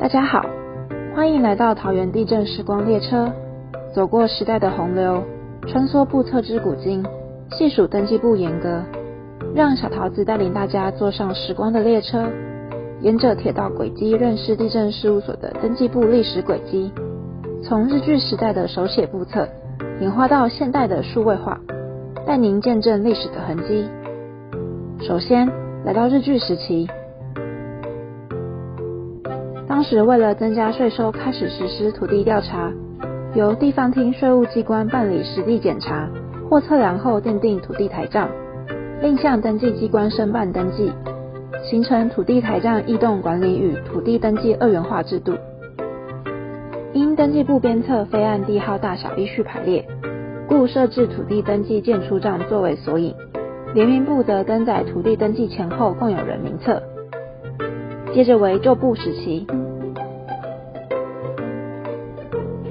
大家好，欢迎来到桃园地震时光列车，走过时代的洪流，穿梭不测之古今，细数登记簿严格，让小桃子带领大家坐上时光的列车，沿着铁道轨迹认识地震事务所的登记簿历史轨迹，从日据时代的手写簿册，演化到现代的数位化，带您见证历史的痕迹。首先来到日据时期。当时为了增加税收，开始实施土地调查，由地方厅税务机关办理实地检查或测量后奠定土地台账，另向登记机关申办登记，形成土地台账异动管理与土地登记二元化制度。因登记簿编册非按地号大小依序排列，故设置土地登记建出账作为索引，联名簿则登载土地登记前后共有人名册。接着为旧部时期。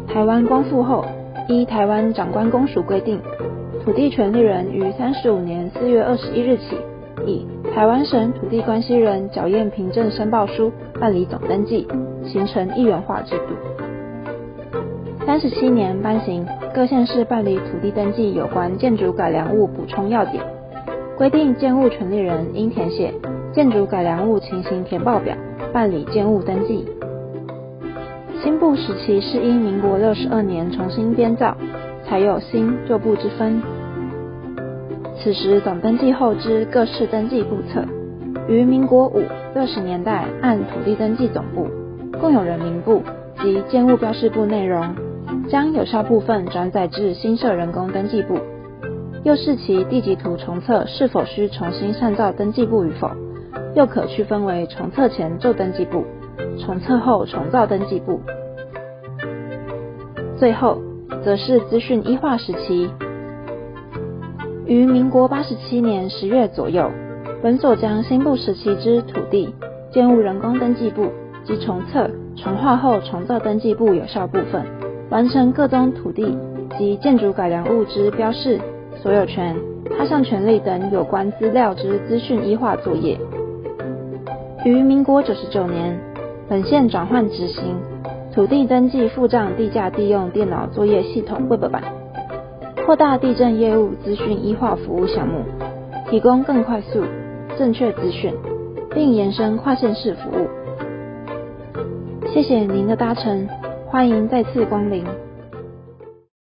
台湾光复后，依台湾长官公署规定，土地权利人于三十五年四月二十一日起，以台湾省土地关系人缴验凭证申报书办理总登记，形成一元化制度。三十七年颁行各县市办理土地登记有关建筑改良物补充要点，规定建物权利人应填写。建筑改良物情形填报表，办理建物登记。新部时期是因民国六十二年重新编造，才有新旧部之分。此时总登记后之各市登记簿册，于民国五六十年代按土地登记总部、共有人民部及建物标示簿内容，将有效部分转载至新设人工登记簿，又视其地籍图重测是否需重新上造登记簿与否。又可区分为重测前旧登记簿、重测后重造登记簿。最后，则是资讯一化时期。于民国八十七年十月左右，本所将新部时期之土地、建物人工登记簿及重测、重划后重造登记簿有效部分，完成各宗土地及建筑改良物之标示、所有权、他项权利等有关资料之资讯一化作业。于民国九十九年，本县转换执行土地登记付账地价地用电脑作业系统 Web 版，扩大地震业务资讯一化服务项目，提供更快速、正确资讯，并延伸跨县市服务。谢谢您的搭乘，欢迎再次光临。